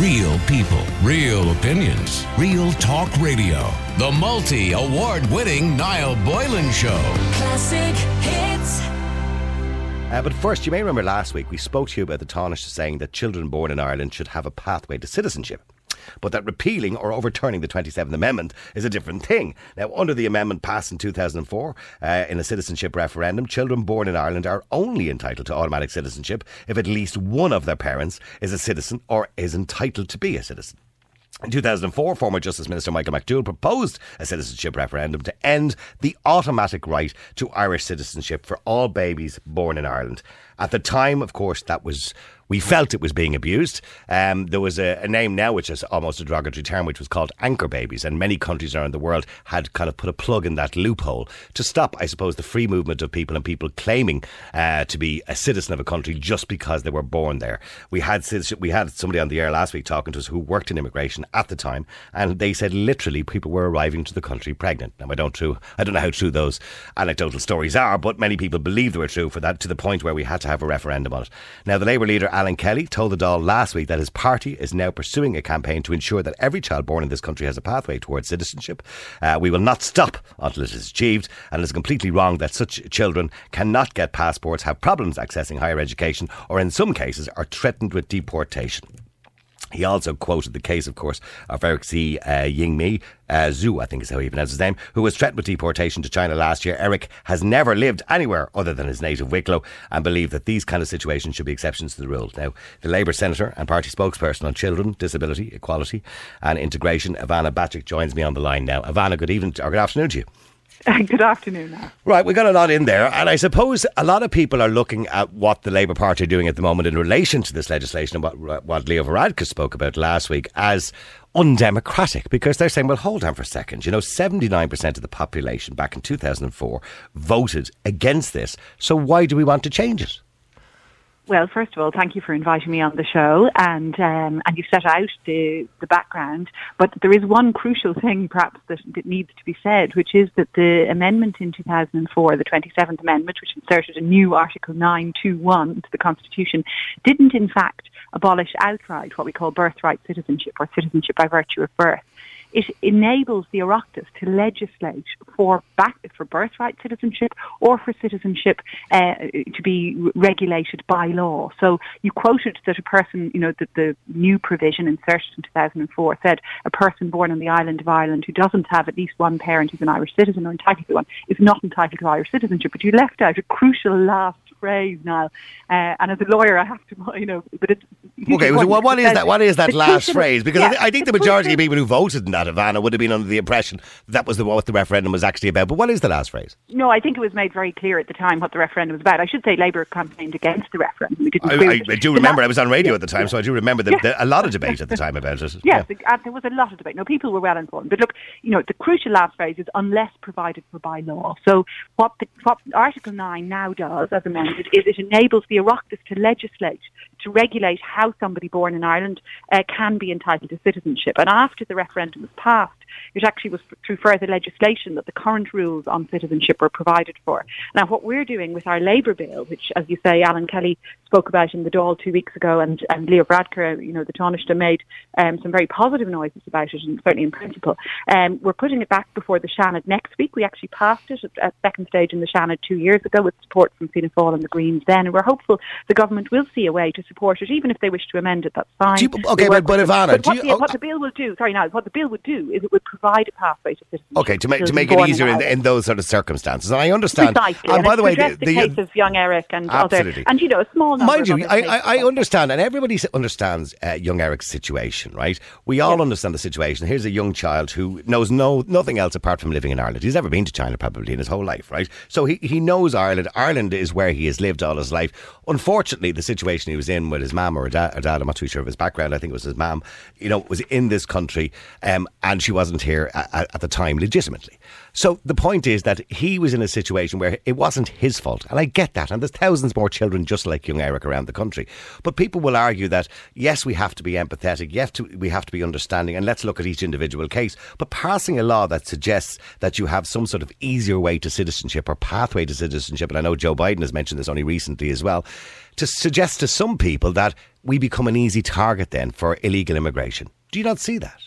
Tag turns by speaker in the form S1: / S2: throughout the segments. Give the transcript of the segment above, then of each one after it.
S1: Real people, real opinions, real talk radio. The multi award winning Niall Boylan Show.
S2: Classic hits.
S3: Uh, but first, you may remember last week we spoke to you about the Taoiseach saying that children born in Ireland should have a pathway to citizenship. But that repealing or overturning the 27th Amendment is a different thing. Now, under the amendment passed in 2004 uh, in a citizenship referendum, children born in Ireland are only entitled to automatic citizenship if at least one of their parents is a citizen or is entitled to be a citizen. In 2004, former Justice Minister Michael McDowell proposed a citizenship referendum to end the automatic right to Irish citizenship for all babies born in Ireland. At the time, of course, that was we felt it was being abused. Um, there was a, a, name now which is almost a derogatory term, which was called anchor babies, and many countries around the world had kind of put a plug in that loophole to stop, I suppose, the free movement of people and people claiming uh, to be a citizen of a country just because they were born there. We had we had somebody on the air last week talking to us who worked in immigration at the time, and they said literally people were arriving to the country pregnant. Now I don't true, I don't know how true those anecdotal stories are, but many people believe they were true for that to the point where we had to have a referendum on it. Now the Labour leader Alan Kelly told the Dáil last week that his party is now pursuing a campaign to ensure that every child born in this country has a pathway towards citizenship. Uh, we will not stop until it is achieved, and it is completely wrong that such children cannot get passports, have problems accessing higher education, or in some cases are threatened with deportation. He also quoted the case, of course, of Eric C. Uh, Yingmi uh, Zhu, I think is how he pronounced his name, who was threatened with deportation to China last year. Eric has never lived anywhere other than his native Wicklow and believed that these kind of situations should be exceptions to the rule. Now, the Labour Senator and Party spokesperson on children, disability, equality and integration, Ivana Bacik, joins me on the line now. Ivana, good evening or good afternoon to you.
S4: Good afternoon.
S3: Right, we got a lot in there, and I suppose a lot of people are looking at what the Labour Party are doing at the moment in relation to this legislation and what, what Leo Varadkar spoke about last week as undemocratic because they're saying, well, hold on for a second. You know, 79% of the population back in 2004 voted against this, so why do we want to change it?
S4: Well, first of all, thank you for inviting me on the show, and um, and you set out the the background. But there is one crucial thing, perhaps, that, that needs to be said, which is that the amendment in 2004, the 27th Amendment, which inserted a new Article 921 into the Constitution, didn't in fact abolish outright what we call birthright citizenship or citizenship by virtue of birth it enables the Oireachtas to legislate for back for birthright citizenship or for citizenship uh, to be regulated by law. So you quoted that a person, you know, that the new provision inserted in 2004 said a person born on the island of Ireland who doesn't have at least one parent who's an Irish citizen or entitled to one is not entitled to Irish citizenship. But you left out a crucial last phrase now. Uh, and as a lawyer, I have to, you know, but it's
S3: okay. So what, what is that? What is that last phrase? Because yeah, I, think the majority of people who voted in that Ivana would have been under the impression that was the, what the referendum was actually about. But what is the last phrase?
S4: No, I think it was made very clear at the time what the referendum was about. I should say Labour campaigned against the referendum.
S3: I, I, I do remember. I was on radio yeah. at the time, so I do remember the, the, a lot of debate at the time about it.
S4: Yes, yeah. there was a lot of debate. No, people were well informed. But look, you know, the crucial last phrase is unless provided for by law. So what, the, what Article 9 now does, as amended, is it enables the Oireachtas to legislate, to regulate how somebody born in Ireland uh, can be entitled to citizenship. And after the referendum was passed, it actually was through further legislation that the current rules on citizenship were provided for. Now, what we're doing with our Labour bill, which, as you say, Alan Kelly spoke about in the Dáil two weeks ago, and, and Leo Varadkar, you know, the Taoiseach made um, some very positive noises about it, and certainly in principle. Um, we're putting it back before the Seanad next week. We actually passed it at, at second stage in the Seanad two years ago with support from Fianna Fáil and the Greens then, and we're hopeful the government will see a way to support it, even if they wish to amend it. That's fine.
S3: You, okay, but, but Ivana,
S4: but what,
S3: you,
S4: the, oh, what the bill will do, sorry, now, what the bill would do is it would provide a pathway to citizenship.
S3: Okay, to make to make it easier in, in, those sort of circumstances, and I understand.
S4: Precisely. And, and
S3: by the way,
S4: the,
S3: the,
S4: case of young Eric and
S3: absolutely.
S4: other, and you know, a small number.
S3: Mind you, I, I, I, understand, and everybody understands uh, young Eric's situation, right? We all understand the situation. Here's a young child who knows no nothing else apart from living in Ireland. He's never been to China probably in his whole life, right? So he he knows Ireland. Ireland is where he has lived all his life. Unfortunately, the situation he was in with his mum or, dad, or dad, I'm not too sure of his background. I think it was his mum. You know, was in this country, um, and she wasn't here at, at the time legitimately. So the point is that he was in a situation where it wasn't his fault. And I get that. And there's thousands more children just like young Eric around the country. But people will argue that, yes, we have to be empathetic. Yes, we have to be understanding. And let's look at each individual case. But passing a law that suggests that you have some sort of easier way to citizenship or pathway to citizenship, and I know Joe Biden has mentioned this only recently as well to suggest to some people that we become an easy target then for illegal immigration. Do you not see that?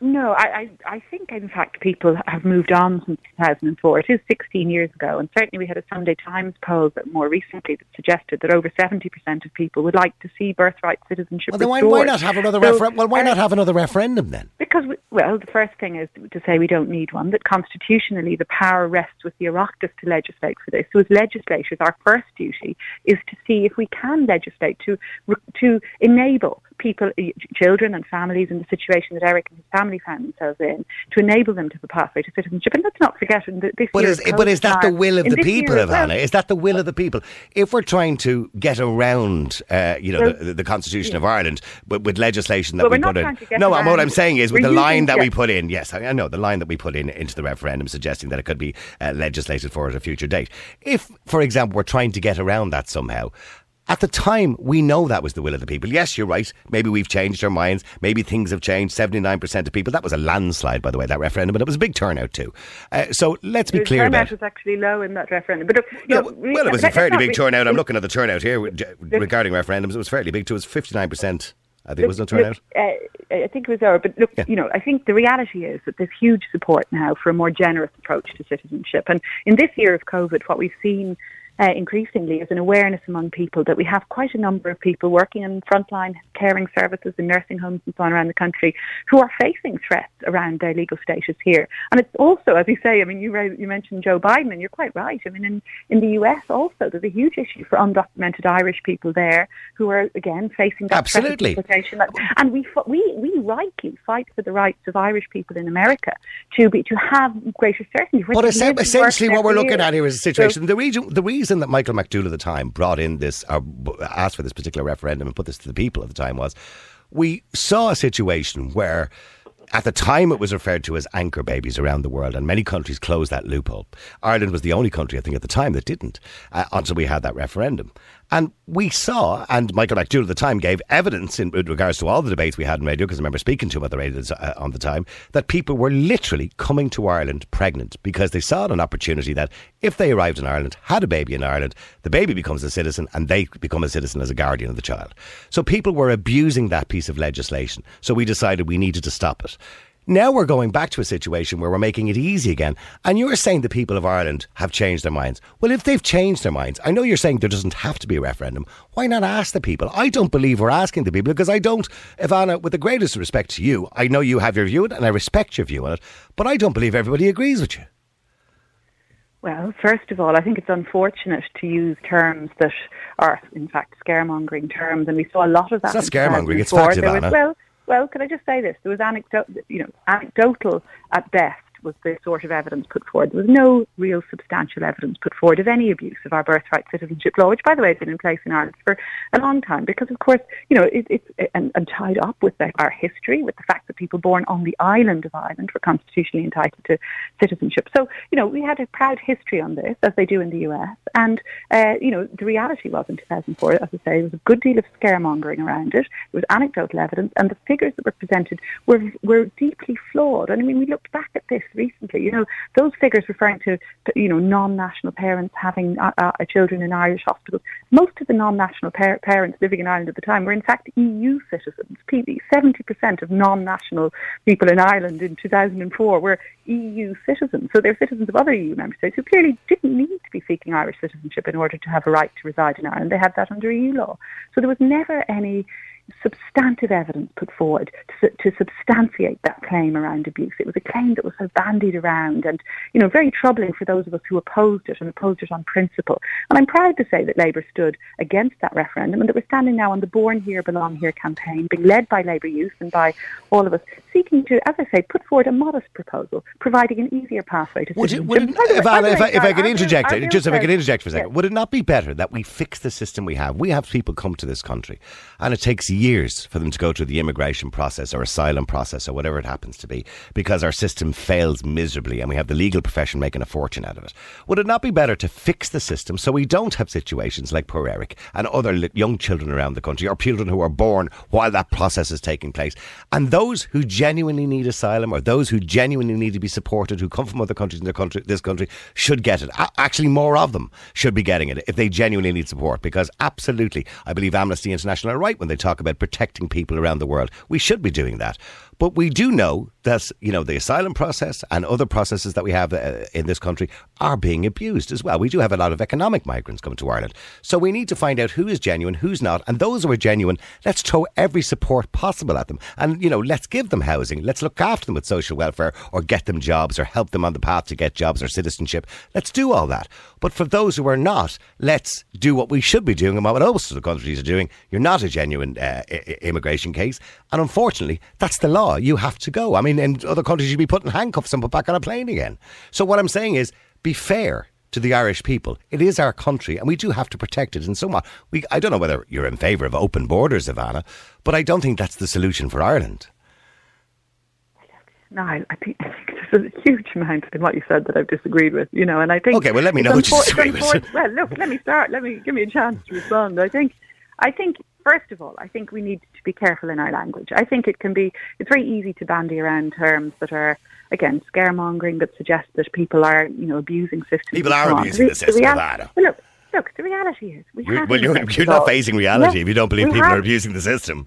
S4: No, I, I, I think in fact people have moved on since 2004. It is 16 years ago, and certainly we had a Sunday Times poll that more recently that suggested that over 70% of people would like to see birthright citizenship
S3: Well, then why,
S4: restored.
S3: why not have another
S4: So,
S3: refer- Well, why
S4: uh,
S3: not have another referendum then?
S4: Because, we, well, the first thing is to say we don't need one, that constitutionally the power rests with the Oireachtas to legislate for this. So as legislators, our first duty is to see if we can legislate to, to enable people, children and families in the situation that Eric and his family found themselves in, to enable them to have a pathway to citizenship. And let's not forget, in this
S3: But is, but is that the will of the people, Ivana? Is that the will of the people? If we're trying to get around, uh, you know,
S4: Well,
S3: the, the Constitution of Ireland, but with legislation that
S4: Well,
S3: we put in,
S4: trying to get
S3: no, what I'm saying is with
S4: We're
S3: the line that we put in. Yes, I I know the line that we put in into the referendum, suggesting that it could be uh, legislated for at a future date. If, for example, we're trying to get around that somehow. At the time, we know that was the will of the people. Yes, you're right. Maybe we've changed our minds. Maybe things have changed. 79% of people. That was a landslide, by the way, that referendum, but it was a big turnout too. Uh, so let's be
S4: The
S3: clear
S4: turnout
S3: about
S4: was actually low in that referendum. But,
S3: no,
S4: know,
S3: well, it was a fairly big turnout. I'm looking at the turnout here regarding referendums. It was fairly big too. It was 59%. I think it was
S4: Look,
S3: turnout.
S4: uh, I think it was over. But look,
S3: Yeah.
S4: you know, I think the reality is that there's huge support now for a more generous approach to citizenship. And in this year of COVID, what we've seen uh, increasingly is an awareness among people that we have quite a number of people working in frontline caring services in nursing homes and so on around the country who are facing threats around their legal status here. And it's also, as you say, I mean, you, you mentioned Joe Biden, and you're quite right. I mean, in, in the US also, there's a huge issue for undocumented Irish people there who are, again, facing that
S3: Absolutely.
S4: And we, f- we, we rightly fight for the rights of Irish people in America to be to have greater certainty.
S3: But
S4: they
S3: essen-
S4: live and work
S3: essentially, what we're looking at here is a situation. the, reason, the reason that Michael McDowell at the time brought in this, uh, or asked for this particular referendum and put this to the people at the time was we saw a situation where. At the time, it was referred to as anchor babies around the world, and many countries closed that loophole. Ireland was the only country, I think, at the time that didn't, uh, until we had that referendum. And we saw, and Michael McDowell at the time gave evidence in regards to all the debates we had in radio, because I remember speaking to him at the radio uh, on the time, that people were literally coming to Ireland pregnant because they saw an opportunity that if they arrived in Ireland, had a baby in Ireland, the baby becomes a citizen and they become a citizen as a guardian of the child. So people were abusing that piece of legislation. So we decided we needed to stop it. Now we're going back to a situation where we're making it easy again. And you're saying the people of Ireland have changed their minds. Well, if they've changed their minds, I know you're saying there doesn't have to be a referendum. Why not ask the people? I don't believe we're asking the people because I don't, Ivana, with the greatest respect to you, I know you have your view on it and I respect your view on it, but I don't believe everybody agrees with you.
S4: Well, first of all, I think it's unfortunate to use terms that are, in fact, scaremongering terms, and we saw a lot of that.
S3: It's not scaremongering, it's
S4: 2004.
S3: fact,
S4: There was-
S3: Ivana.
S4: Well, well, can I just say this? There was anecdote, you know, anecdotal at best was the sort of evidence put forward. There was no real substantial evidence put forward of any abuse of our birthright citizenship law, which, by the way, has been in place in Ireland for a long time. Because, of course, you know, it, it's and, and tied up with the, our history, with the fact that people born on the island of Ireland were constitutionally entitled to citizenship. So, you know, we had a proud history on this, as they do in the US. And, uh, you know, the reality was in 2004, as I say, there was a good deal of scaremongering around it. There was anecdotal evidence, and the figures that were presented were were deeply flawed. And I mean, we looked back at this recently. You know, those figures referring to you know non-national parents having uh, uh, children in Irish hospitals. Most of the non-national par- parents living in Ireland at the time were in fact EU citizens. Seventy percent of non-national people in Ireland in 2004 were EU citizens. So they're citizens of other EU member states who clearly didn't need to be seeking Irish citizenship in order to have a right to reside in Ireland. They had that under EU law. So there was never any substantive evidence put forward to, to substantiate that claim around abuse. It was a claim that was so bandied around and, you know, very troubling for those of us who opposed it and opposed it on principle. And I'm proud to say that Labour stood against that referendum and that we're standing now on the Born Here, Belong Here campaign, being led by Labour youth and by all of us, seeking to, as I say, put forward a modest proposal, providing an easier pathway to
S3: Would it,
S4: citizenship.
S3: would it,
S4: By the way-
S3: if, I,
S4: the
S3: if, I, if I could
S4: our
S3: interject,
S4: bill- our
S3: just if I could interject for a second,
S4: Yes.
S3: would it not be better that we fix the system we have? We have people come to this country, and it takes years for them to go through the immigration process or asylum process or whatever it happens to be because our system fails miserably and we have the legal profession making a fortune out of it. Would it not be better to fix the system so we don't have situations like poor Eric and other young children around the country or children who are born while that process is taking place? And those who genuinely need asylum or those who genuinely need to be supported, who come from other countries in the country, this country, should get it. Actually, more of them should be getting it if they genuinely need support because absolutely, I believe Amnesty International are right when they talk about protecting people around the world. We should be doing that. But we do know that you know the asylum process and other processes that we have uh, in this country are being abused as well. We do have a lot of economic migrants coming to Ireland, so we need to find out who is genuine, who's not, and those who are genuine. Let's throw every support possible at them, and you know, let's give them housing, let's look after them with social welfare, or get them jobs, or help them on the path to get jobs or citizenship. Let's do all that. But for those who are not, let's do what we should be doing and what most of the countries are doing. You're not a genuine uh, immigration case, and unfortunately, that's the law. You have to go. I mean, in other countries, you'd be put in handcuffs and put back on a plane again. So what I'm saying is, be fair to the Irish people. It is our country, and we do have to protect it. And so we, I don't know whether you're in favour of open borders, Ivana, but I don't think that's the solution for Ireland.
S4: No, I think, I think there's a huge amount in what you said that I've disagreed with. You know, and I think
S3: okay. Well, let me know what you disagree with.
S4: Well, look, let me start. Let me give me a chance to respond. I think, I think first of all, I think we need to be careful in our language. I think it can be, it's very easy to bandy around terms that are, again, scaremongering that suggest that people are, you know, abusing systems.
S3: People are abusing the, system, real-
S4: well, look, look, the reality is we
S3: you're. Well, you're, you're not facing reality if you don't believe people have, are abusing the system.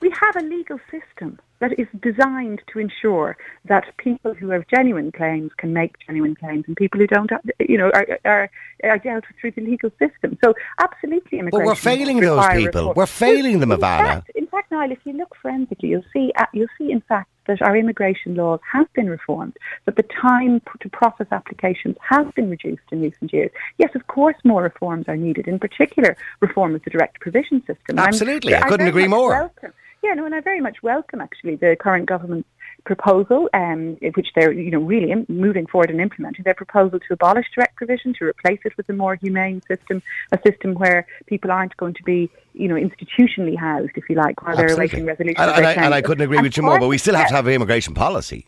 S4: We have a legal system that is designed to ensure that people who have genuine claims can make genuine claims, and people who don't, you know, are, are, are dealt with through the legal system. So, absolutely, immigration.
S3: But we're failing those people. We're failing them, Ivana.
S4: In fact, Niall, if you look forensically, you'll see, uh, you'll see, in fact, that our immigration laws have been reformed, that the time to process applications has been reduced in recent years. Yes, of course, more reforms are needed, in particular, reform of the direct provision system.
S3: Absolutely, I'm, I couldn't agree more.
S4: Welcome. Yeah, no, and I very much welcome actually the current government's proposal, um, which they're you know really moving forward and implementing. Their proposal to abolish direct provision, to replace it with a more humane system, a system where people aren't going to be you know institutionally housed, if you like, while Absolutely. they're awaiting resolution.
S3: And, and, I, and I, couldn't agree and with you more, but we still have to have an immigration policy.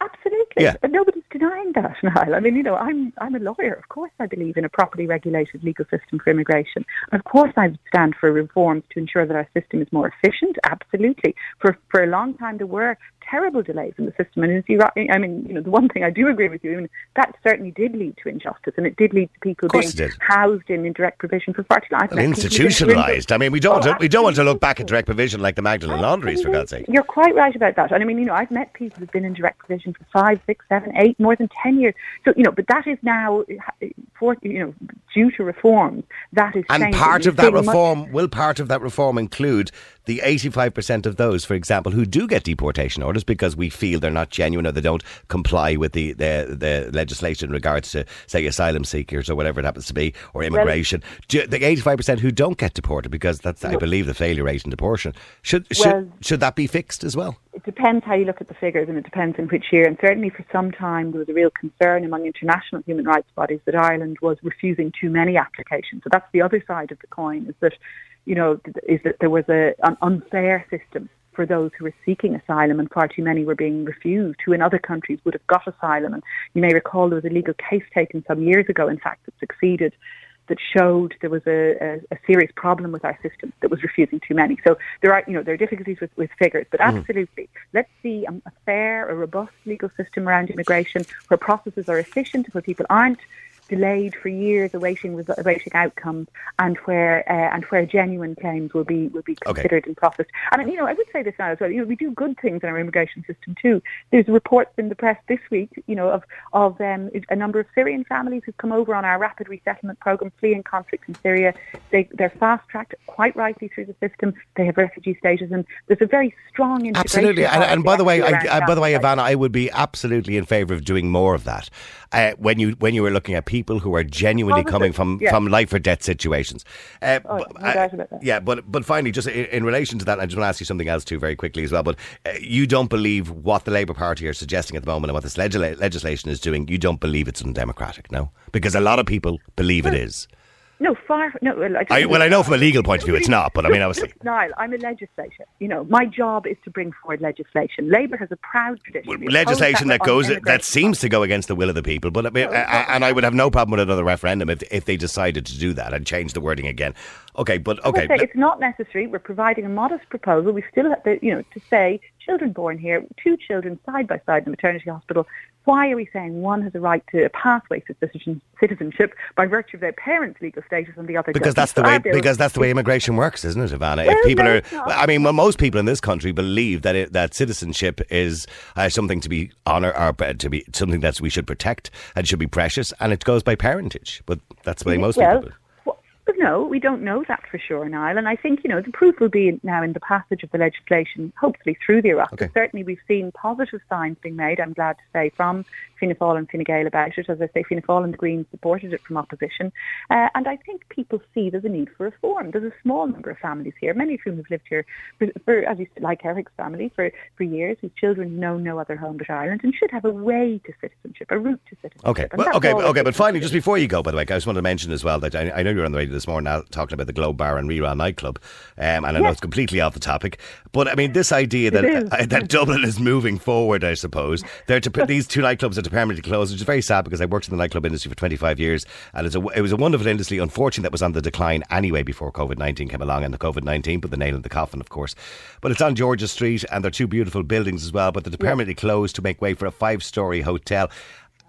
S4: Absolutely. Yeah. But nobody's denying that, Niall. I mean, you know, I'm I'm a lawyer. Of course I believe in a properly regulated legal system for immigration. Of course I stand for reforms to ensure that our system is more efficient. Absolutely. For for a long time there were terrible delays in the system. And as you, I mean, you know, the one thing I do agree with you, I mean, that certainly did lead to injustice, and it did lead to people being housed in indirect provision for far too long.
S3: Well, institutionalised. I mean, we don't oh, want to, we don't want to look back at direct provision like the Magdalen laundries, for God's sake.
S4: You're quite right about that. And I mean, you know, I've met people who've been in direct provision for five, six, seven, eight, more than ten years. So you know, but that is now, uh, for you know, due to reforms, that is.
S3: And part of that reform will part of that reform include the 85% of those, for example, who do get deportation orders because we feel they're not genuine or they don't comply with the, the, the legislation in regards to, say, asylum seekers or whatever it happens to be, or immigration. Well, the 85% who don't get deported because that's, I believe, the failure rate in deportation. Should, should, well, should that be fixed as well?
S4: It depends how you look at the figures and it depends in which year. And certainly for some time there was a real concern among international human rights bodies that Ireland was refusing too many applications. So that's the other side of the coin is that you know, is that there was a, an unfair system for those who were seeking asylum and far too many were being refused who in other countries would have got asylum. And you may recall there was a legal case taken some years ago, in fact, that succeeded that showed there was a, a, a, serious problem with our system that was refusing too many. So there are, you know, there are difficulties with, with figures, but mm. absolutely, let's see a, a fair, a robust legal system around immigration where processes are efficient, where people aren't delayed for years awaiting awaiting outcomes and where uh, and where genuine claims will be will be considered okay. and processed. And you know, I would say this now as well. You know, we do good things in our immigration system too. There's reports in the press this week, you know, of of um, a number of Syrian families who've come over on our rapid resettlement program, fleeing conflict in Syria. They they're fast tracked quite rightly through the system. They have refugee status, and there's a very strong integration.
S3: Absolutely, and, and by the way, I, by the way, Ivana, I would be absolutely in favour of doing more of that. Uh, when you when you were looking at people who are genuinely coming from, yeah. from life or death situations.
S4: Uh, oh, no uh,
S3: yeah, but but finally, just in, in, relation to that, I just want to ask you something else too, very quickly as well. But uh, you don't believe what the Labour Party are suggesting at the moment and what this legisla- legislation is doing. You don't believe it's undemocratic, no? Because a lot of people believe it is.
S4: No, far no. Well, I,
S3: well, I know from a legal point of view it's not, but I mean, obviously.
S4: Niall, I'm a legislator. You know, my job is to bring forward legislation. Labour has a proud tradition.
S3: Well, legislation that goes that seems to go against the will of the people, but I mean, I- and I would have no problem with another referendum if if they decided to do that and change the wording again. Okay, but okay,
S4: say, it's not necessary. We're providing a modest proposal. We still have, the, you know, to say children born here, two children side by side in the maternity hospital. Why are we saying one has a right to a pathway to citizen, citizenship by virtue of their parents' legal status and the other
S3: because
S4: doesn't?
S3: that's the
S4: So
S3: way because that's the way immigration works, isn't it, Ivana?
S4: Well,
S3: if people
S4: no,
S3: are. I mean, well, most people in this country believe that it, that citizenship is uh, something to be honor or uh, to be something that we should protect and should be precious, and it goes by parentage. But that's the way most
S4: well,
S3: people.
S4: No, we don't know that for sure, Niall. And I think, you know, the proof will be now in the passage of the legislation, hopefully through the Oireachtas.
S3: Okay.
S4: Certainly we've seen positive signs being made, I'm glad to say, from Fianna Fáil and Fine Gael about it. As I say, Fianna Fáil and the Greens supported it from opposition. Uh, and I think people see there's a need for reform. There's a small number of families here, many of whom have lived here, for, for as you said, like Eric's family, for, for years, whose children know no other home but Ireland and should have a way to citizenship, a route to citizenship.
S3: Okay, well, okay, okay. But finally, just before you go, by the way, I just want to mention as well that I, I know you're on the radio this morning now talking about the Globe Bar and Rí-Rá nightclub, um, and I know it's completely off the topic, but I mean this idea that uh, that Dublin is moving forward, I suppose. They're to put these two nightclubs are to permanently close, which is very sad because I worked in the nightclub industry for 25 years, and it's a, it was a wonderful industry. Unfortunately, that was on the decline anyway before COVID 19 came along, and the COVID 19 put the nail in the coffin, of course. But it's on George's Street, and they're two beautiful buildings as well, but they're permanently closed to make way for a five story hotel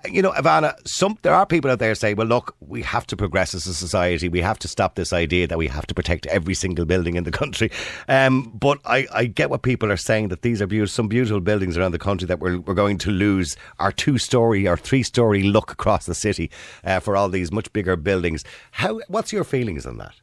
S3: you know, Ivana, some there are people out there say, well, look, we have to progress as a society. We have to stop this idea that we have to protect every single building in the country. Um, but I, I get what people are saying that these are beautiful, some beautiful buildings around the country that we're, we're going to lose our two story or three story look across the city uh, for all these much bigger buildings. How? What's your feelings on that?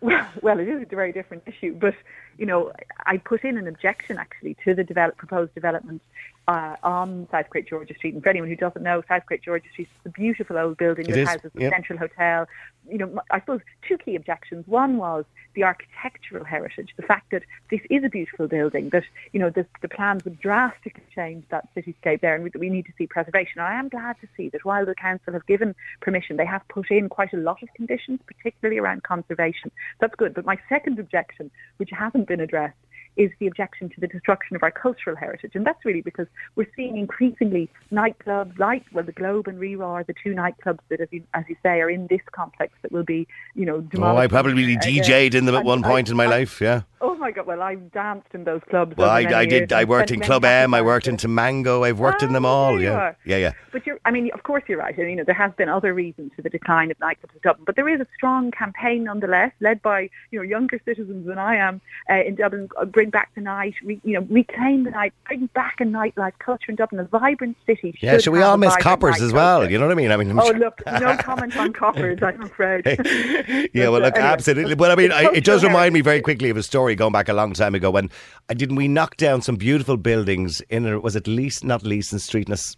S4: Well, well, it is a very different issue, but you know, I put in an objection actually to the develop, proposed development uh, on South Great George's Street. And for anyone who doesn't know, South Great George's Street is a beautiful old building
S3: It
S4: that
S3: is,
S4: houses the
S3: yep.
S4: Central Hotel. You know, I suppose two key objections. One was the architectural heritage, the fact that this is a beautiful building, that you know the, the plans would drastically change that cityscape there, and we, we need to see preservation. And I am glad to see that while the council have given permission, they have put in quite a lot of conditions, particularly around conservation. That's good. But my second objection, which hasn't been addressed, is the objection to the destruction of our cultural heritage. And that's really because we're seeing increasingly nightclubs like, well, the Globe and Rí-Rá are the two nightclubs that, as you, as you say, are in this complex that will be, you know,
S3: Oh,
S4: demolished.
S3: I probably
S4: Uh,
S3: DJ'd in them at
S4: and
S3: one
S4: I-
S3: point in my
S4: I-
S3: life. Yeah.
S4: Oh my God! Well, I've danced in those clubs.
S3: Well, I, I
S4: years
S3: did. I worked in Club M. I worked in Tamango. I've worked in them
S4: Oh,
S3: all. Yeah.
S4: are.
S3: Yeah. Yeah.
S4: But you're, I mean, of course you're right. You know, there has been other reasons for the decline of nightclubs in Dublin, but there is a strong campaign nonetheless, led by you know younger citizens than I am uh, in Dublin. uh, Bring back the night, re, you know, reclaim the night, bring back a nightlife culture in Dublin. A vibrant city.
S3: Yeah,
S4: should
S3: we all miss coppers as well?
S4: culture.
S3: You know what I mean? I mean, I'm
S4: Oh
S3: sure-
S4: look, no comment on coppers. I'm afraid.
S3: yeah, well,
S4: uh,
S3: look,
S4: anyway,
S3: absolutely. But I mean, I, it does remind me very quickly of a story going back a long time ago when I didn't we knock down some beautiful buildings in a, was it least not Leeson Street? in a s-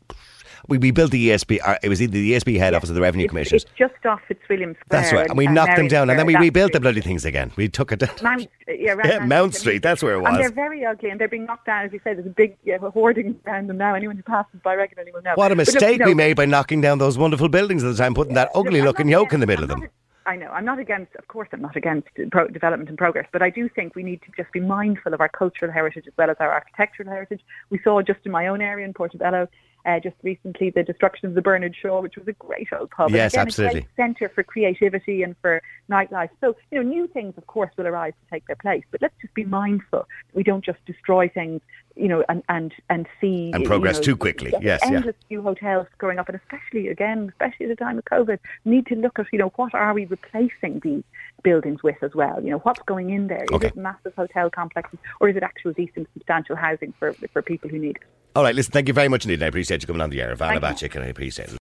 S3: We, we built the ESB. uh, It was either the ESB head office or the Revenue
S4: It's,
S3: Commissioners.
S4: it's just off Fitzwilliam Square.
S3: That's right, and we
S4: and
S3: knocked them down, and then we rebuilt the bloody things again. We took it down.
S4: Mount, yeah,
S3: Yeah, Mount Street, that's where it was.
S4: And they're very ugly, and they're being knocked down. As you say, there's a big yeah, hoarding around them now. Anyone who passes by regularly will know.
S3: What a
S4: look,
S3: mistake
S4: no,
S3: we made by knocking down those wonderful buildings at the time, putting that ugly
S4: I'm
S3: looking
S4: not
S3: yoke in the middle of
S4: I'm
S3: them.
S4: not- I know. I'm not against, of course, I'm not against pro- development and progress, but I do think we need to just be mindful of our cultural heritage as well as our architectural heritage. We saw just in my own area in Portobello uh, just recently the destruction of the Bernard Shaw, which was a great old pub.
S3: Yes,
S4: again,
S3: absolutely.
S4: A great centre for creativity and for nightlife. So, you know, new things, of course, will arise to take their place, but let's just be mindful. We don't just destroy things, you know, and, and, and see...
S3: And
S4: you
S3: progress
S4: know,
S3: too quickly. Yes, yeah.
S4: endless new hotels growing up, and especially, again, especially at the time of COVID, need to look at, you know, what are we replacing these buildings with as well? You know, what's going in there? Is
S3: Okay.
S4: it massive hotel complexes, or is it actual decent, substantial housing for, for people who need it?
S3: All right, listen, thank you very much indeed. I appreciate you coming on the air. Ivana
S4: Thank.
S3: Bacik, and I appreciate it.